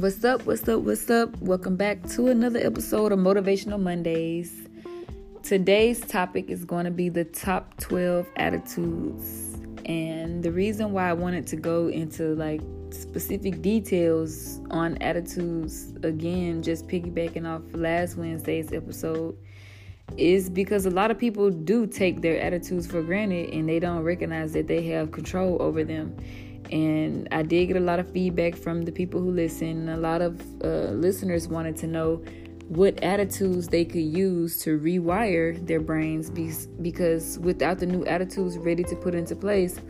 What's up? What's up? What's up? Welcome back to another episode of Motivational Mondays. Today's topic is going to be the top 12 attitudes. And the reason why I wanted to go into like specific details on attitudes again, just piggybacking off last Wednesday's episode, is because a lot of people do take their attitudes for granted and they don't recognize that they have control over them and I did get a lot of feedback from the people who listen. A lot of uh, listeners wanted to know what attitudes they could use to rewire their brains because without the new attitudes ready to put into place,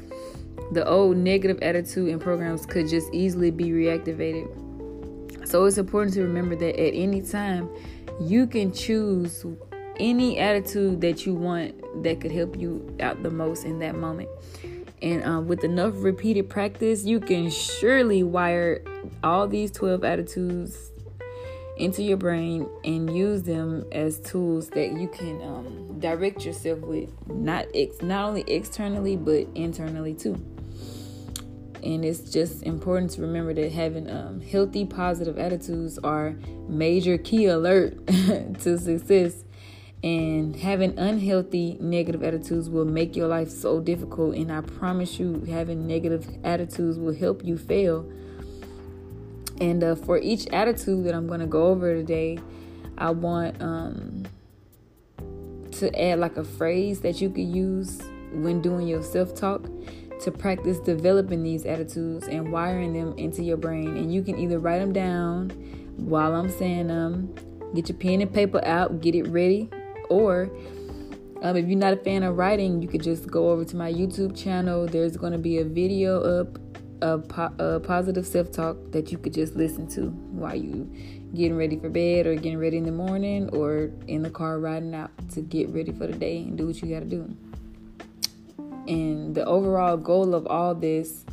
the old negative attitude and programs could just easily be reactivated. So it's important to remember that at any time, you can choose any attitude that you want that could help you out the most in that moment. And um, with enough repeated practice, you can surely wire all these 12 attitudes into your brain and use them as tools that you can um, direct yourself with, not ex- not only externally but internally too. And it's just important to remember that having um, healthy, positive attitudes are major key alert to success and having unhealthy negative attitudes will make your life so difficult. And i promise you having negative attitudes will help you fail. And uh, for each attitude that i'm going to go over today i want um, to add like a phrase that you could use when doing your self-talk to practice developing these attitudes and wiring them into your brain. And you can either write them down while i'm saying them get your pen and paper out get it ready or um, if you're not a fan of writing, you could just go over to my YouTube channel. There's going to be a video up of po- positive self talk that you could just listen to while you getting ready for bed or getting ready in the morning or in the car riding out to get ready for the day and do what you got to do. And the overall goal of all this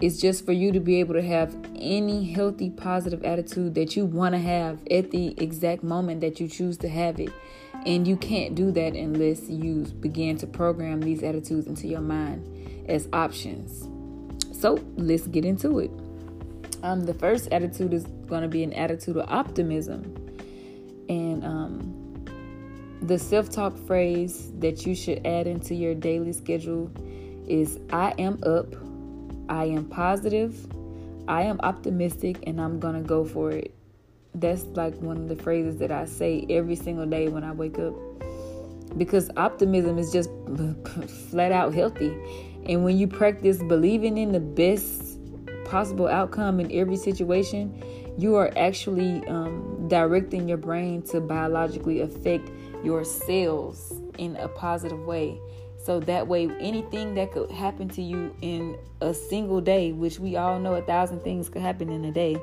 is just for you to be able to have any healthy, positive attitude that you want to have at the exact moment that you choose to have it. And you can't do that unless you begin to program these attitudes into your mind as options. So let's get into it. Um, the first attitude is going to be an attitude of optimism. And um, the self talk phrase that you should add into your daily schedule is I am up, I am positive, I am optimistic, and I'm going to go for it that's like one of the phrases that I say every single day when I wake up. Because optimism is just flat out healthy. And when you practice believing in the best possible outcome in every situation, you are actually um, directing your brain to biologically affect your cells in a positive way. So that way, anything that could happen to you in a single day, which we all know a thousand things could happen in a day,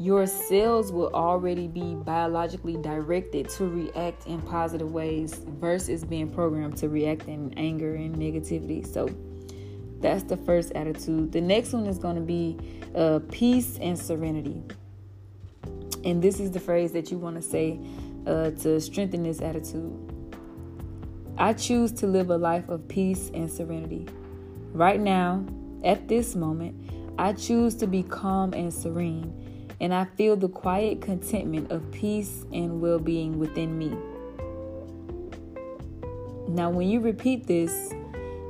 your cells will already be biologically directed to react in positive ways versus being programmed to react in anger and negativity. So that's the first attitude. The next one is going to be uh, peace and serenity. And this is the phrase that you want to say uh, to strengthen this attitude. I choose to live a life of peace and serenity. Right now, at this moment, I choose to be calm and serene and I feel the quiet contentment of peace and well being within me. Now, when you repeat this,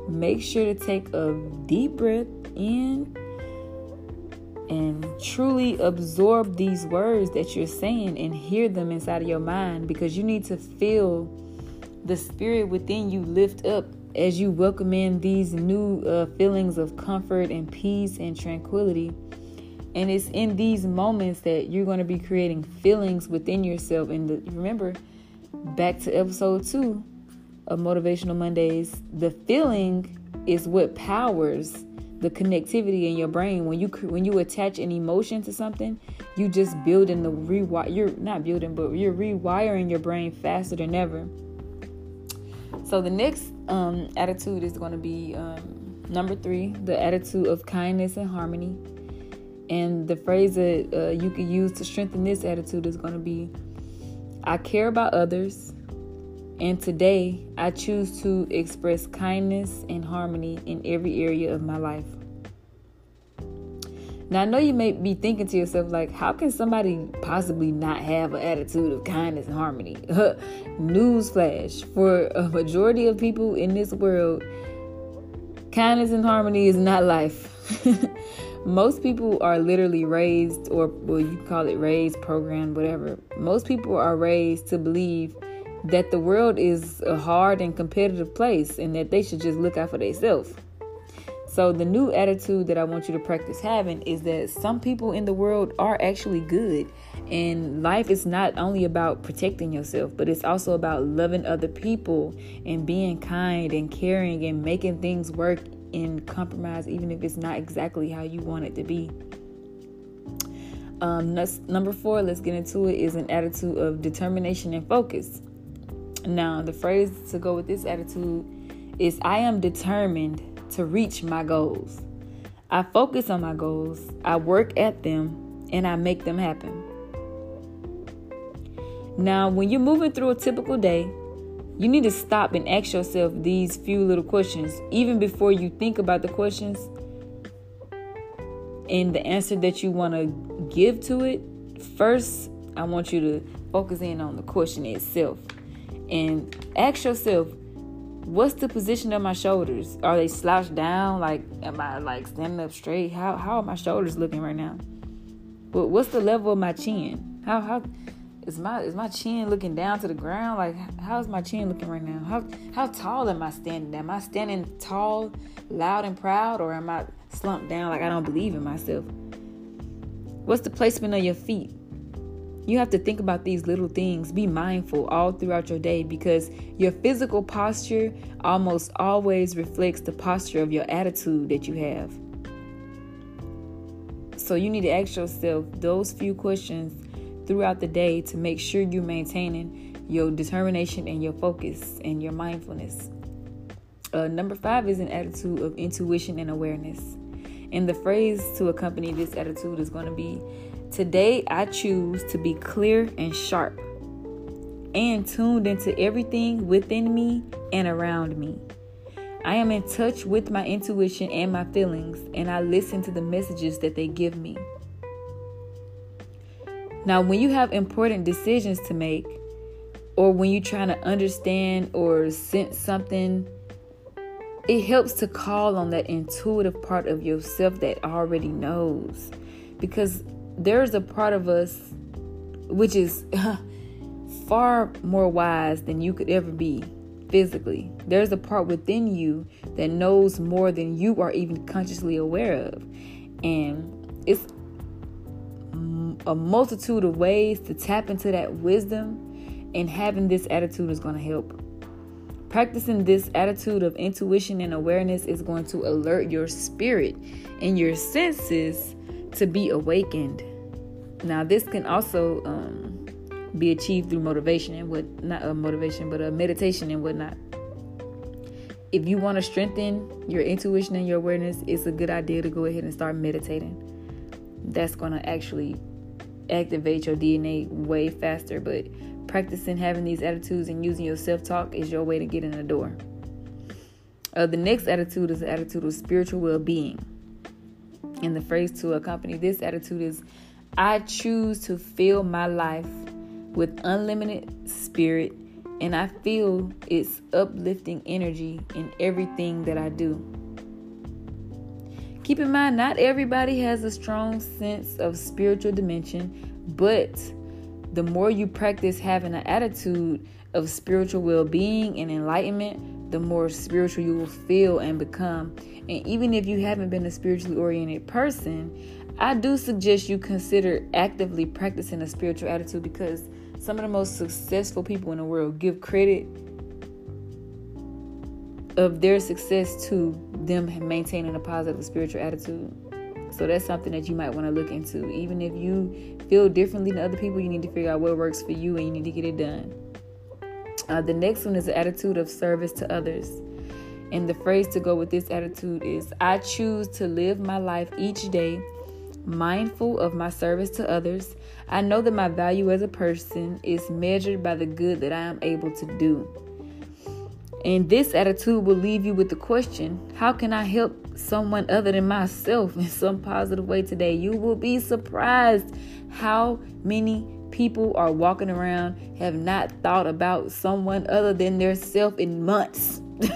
make sure to take a deep breath in and truly absorb these words that you're saying and hear them inside of your mind because you need to feel the spirit within you lift up as you welcome in these new uh, feelings of comfort and peace and tranquility and it's in these moments that you're going to be creating feelings within yourself. And the, remember, back to episode two of Motivational Mondays, the feeling is what powers the connectivity in your brain. When you when you attach an emotion to something, you just building the rewire. You're not building, but you're rewiring your brain faster than ever. So the next um, attitude is going to be um, number three, the attitude of kindness and harmony. And the phrase that uh, you can use to strengthen this attitude is going to be I care about others, and today I choose to express kindness and harmony in every area of my life. Now I know you may be thinking to yourself, like, how can somebody possibly not have an attitude of kindness and harmony? Newsflash: for a majority of people in this world, kindness and harmony is not life. most people are literally raised, or well, you call it raised, programmed, whatever. Most people are raised to believe that the world is a hard and competitive place and that they should just look out for themselves. So, the new attitude that I want you to practice having is that some people in the world are actually good. And life is not only about protecting yourself, but it's also about loving other people and being kind and caring and making things work in compromise, even if it's not exactly how you want it to be. Um, number four, let's get into it, is an attitude of determination and focus. Now, the phrase to go with this attitude is I am determined to reach my goals. I focus on my goals, I work at them, and I make them happen. Now, when you're moving through a typical day, you need to stop and ask yourself these few little questions, even before you think about the questions and the answer that you want to give to it. First, I want you to focus in on the question itself and ask yourself, what's the position of my shoulders? Are they slouched down? Like, am I like standing up straight? How how are my shoulders looking right now? But what's the level of my chin? How how is my is my chin looking down to the ground? Like how's my chin looking right now? How how tall am I standing? Am I standing tall, loud and proud, or am I slumped down like I don't believe in myself? What's the placement of your feet? You have to think about these little things. Be mindful all throughout your day because your physical posture almost always reflects the posture of your attitude that you have. So you need to ask yourself those few questions throughout the day to make sure you're maintaining your determination and your focus and your mindfulness. Uh, number five is an attitude of intuition and awareness. And the phrase to accompany this attitude is going to be Today I choose to be clear and sharp and tuned into everything within me and around me. I am in touch with my intuition and my feelings, and I listen to the messages that they give me. Now, when you have important decisions to make, or when you're trying to understand or sense something, it helps to call on that intuitive part of yourself that already knows. Because there's a part of us which is far more wise than you could ever be physically. There's a part within you that knows more than you are even consciously aware of. And it's a multitude of ways to tap into that wisdom, and having this attitude is going to help. Practicing this attitude of intuition and awareness is going to alert your spirit and your senses to be awakened. Now, this can also um, be achieved through motivation and what not a uh, motivation, but a meditation and whatnot. If you want to strengthen your intuition and your awareness, it's a good idea to go ahead and start meditating. That's going to actually activate your DNA way faster. But practicing having these attitudes and using your self talk is your way to get in the door. Uh, the next attitude is the attitude of spiritual well being. And the phrase to accompany this attitude is I choose to fill my life with unlimited spirit, and I feel its uplifting energy in everything that I do. Keep in mind, not everybody has a strong sense of spiritual dimension, but the more you practice having an attitude of spiritual well being and enlightenment, the more spiritual you will feel and become. And even if you haven't been a spiritually oriented person, I do suggest you consider actively practicing a spiritual attitude because some of the most successful people in the world give credit of their success to them maintaining a positive spiritual attitude. So that's something that you might want to look into. Even if you feel differently than other people, you need to figure out what works for you and you need to get it done. Uh, the next one is the attitude of service to others. And the phrase to go with this attitude is I choose to live my life each day mindful of my service to others. I know that my value as a person is measured by the good that I am able to do. And this attitude will leave you with the question how can I help someone other than myself in some positive way today? You will be surprised how many people are walking around have not thought about someone other than their self in months.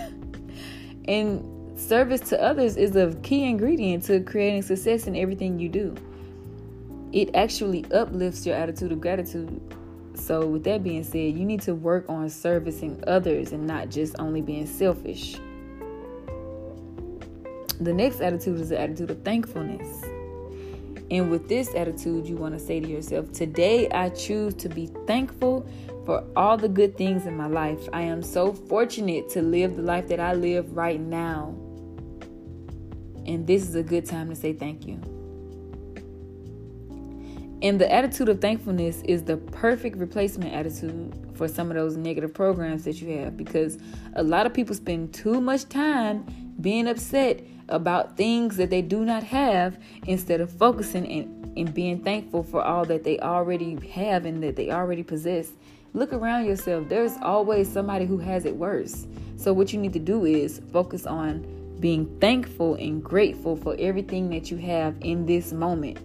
and service to others is a key ingredient to creating success in everything you do. It actually uplifts your attitude of gratitude so, with that being said, you need to work on servicing others and not just only being selfish. The next attitude is the attitude of thankfulness. And with this attitude, you want to say to yourself, Today I choose to be thankful for all the good things in my life. I am so fortunate to live the life that I live right now. And this is a good time to say thank you. And the attitude of thankfulness is the perfect replacement attitude for some of those negative programs that you have because a lot of people spend too much time being upset about things that they do not have instead of focusing and, and being thankful for all that they already have and that they already possess. Look around yourself. There's always somebody who has it worse. So, what you need to do is focus on being thankful and grateful for everything that you have in this moment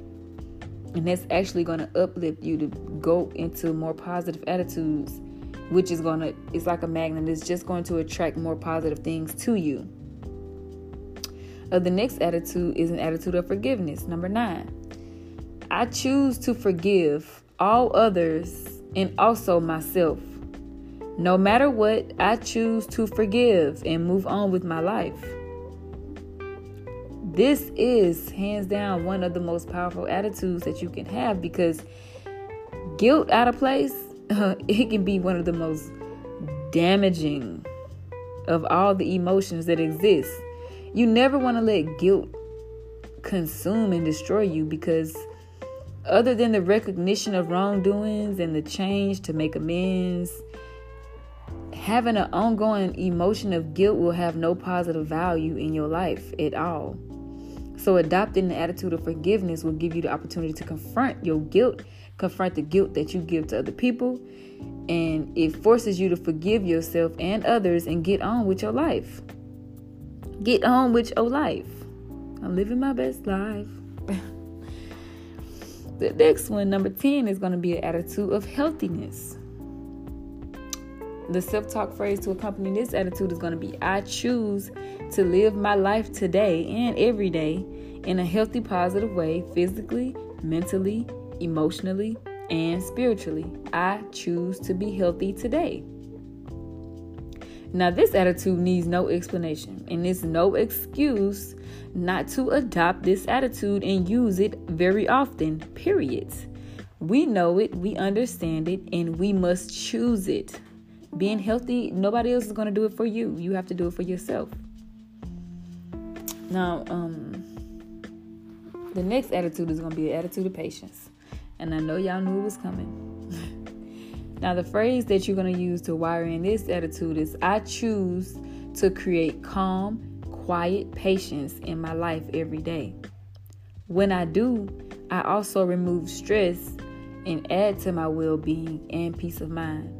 and that's actually going to uplift you to go into more positive attitudes, which is going to, it's like a magnet, it's just going to attract more positive things to you. Uh, the next attitude is an attitude of forgiveness. Number nine, I choose to forgive all others and also myself. No matter what, I choose to forgive and move on with my life. This is hands down one of the most powerful attitudes that you can have because guilt out of place, it can be one of the most damaging of all the emotions that exist. You never want to let guilt consume and destroy you because other than the recognition of wrongdoings and the change to make amends, having an ongoing emotion of guilt will have no positive value in your life at all. So, adopting the attitude of forgiveness will give you the opportunity to confront your guilt, confront the guilt that you give to other people, and it forces you to forgive yourself and others and get on with your life. Get on with your life. I'm living my best life. the next one, number 10, is going to be an attitude of healthiness. The self talk phrase to accompany this attitude is going to be I choose to live my life today and every day in a healthy, positive way, physically, mentally, emotionally, and spiritually. I choose to be healthy today. Now, this attitude needs no explanation, and it's no excuse not to adopt this attitude and use it very often, period. We know it, we understand it, and we must choose it. Being healthy, nobody else is going to do it for you. You have to do it for yourself. Now, um, the next attitude is going to be the attitude of patience. And I know y'all knew it was coming. now, the phrase that you're going to use to wire in this attitude is I choose to create calm, quiet patience in my life every day. When I do, I also remove stress and add to my well being and peace of mind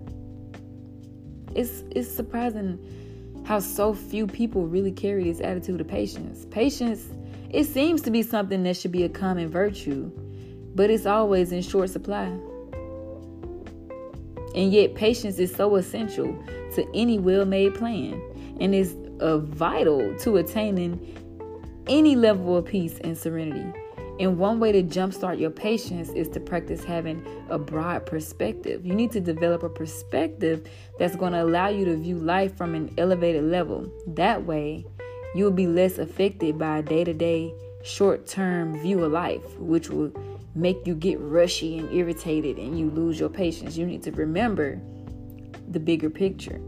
it's it's surprising how so few people really carry this attitude of patience. Patience, it seems to be something that should be a common virtue, but it's always in short supply. And yet, patience is so essential to any well made plan and is uh, vital to attaining any level of peace and serenity. And one way to jumpstart your patience is to practice having a broad perspective. You need to develop a perspective that's going to allow you to view life from an elevated level. That way, you'll be less affected by a day to day, short term view of life, which will make you get rushy and irritated and you lose your patience. You need to remember the bigger picture.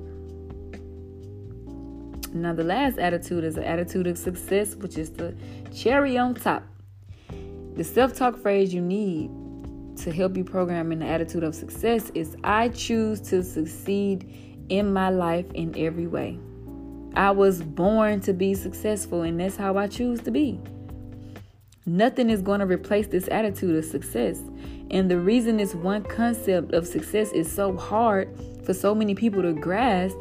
Now, the last attitude is the attitude of success, which is the cherry on top. The self talk phrase you need to help you program in the attitude of success is I choose to succeed in my life in every way. I was born to be successful, and that's how I choose to be. Nothing is going to replace this attitude of success. And the reason this one concept of success is so hard for so many people to grasp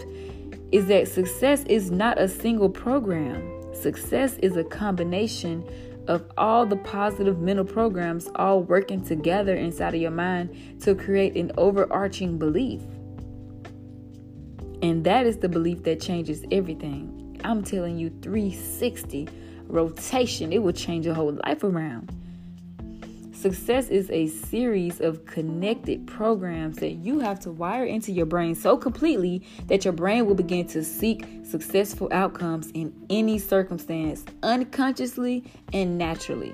is that success is not a single program. Success is a combination of all the positive mental programs all working together inside of your mind to create an overarching belief. And that is the belief that changes everything. I'm telling you, 360 rotation, it will change your whole life around. Success is a series of connected programs that you have to wire into your brain so completely that your brain will begin to seek successful outcomes in any circumstance, unconsciously and naturally.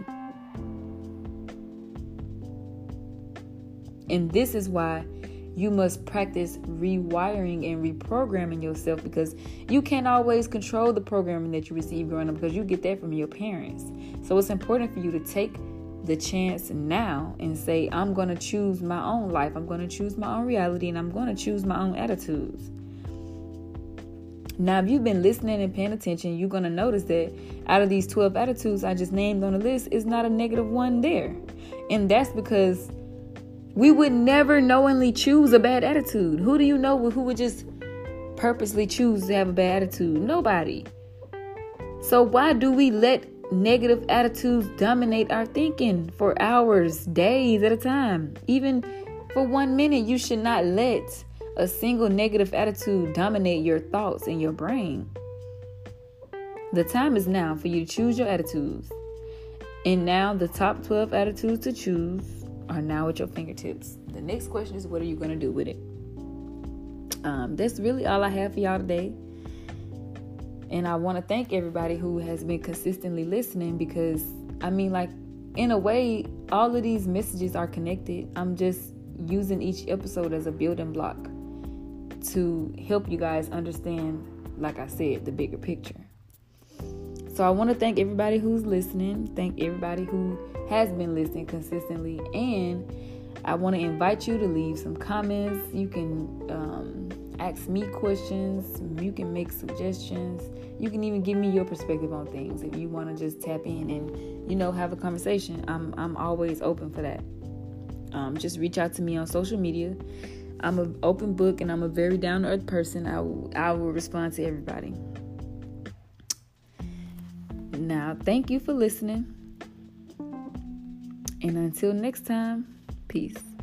And this is why you must practice rewiring and reprogramming yourself because you can't always control the programming that you receive growing up because you get that from your parents. So it's important for you to take the chance now and say, I'm going to choose my own life. I'm going to choose my own reality and I'm going to choose my own attitudes. Now, if you've been listening and paying attention, you're going to notice that out of these 12 attitudes I just named on the list, is not a negative one there. And that's because we would never knowingly choose a bad attitude. Who do you know who would just purposely choose to have a bad attitude? Nobody. So, why do we let negative attitudes dominate our thinking for hours, days at a time. Even for one minute, you should not let a single negative attitude dominate your thoughts in your brain. The time is now for you to choose your attitudes. And now, the top 12 attitudes to choose are now at your fingertips. The next question is what are you going to do with it? Um, that's really all I have for y'all today. And I want to thank everybody who has been consistently listening because I mean, like, in a way, all of these messages are connected. I'm just using each episode as a building block to help you guys understand, like I said, the bigger picture. So I want to thank everybody who's listening, thank everybody who has been listening consistently, and I want to invite you to leave some comments. You can um, ask me questions, you can make suggestions, you can even give me your perspective on things if you want to just tap in and you know have a conversation. I'm I'm always open for that. Um, just reach out to me on social media. I'm an open book and I'm a very down to earth person. I I will respond to everybody. Now, thank you for listening. And until next time, peace.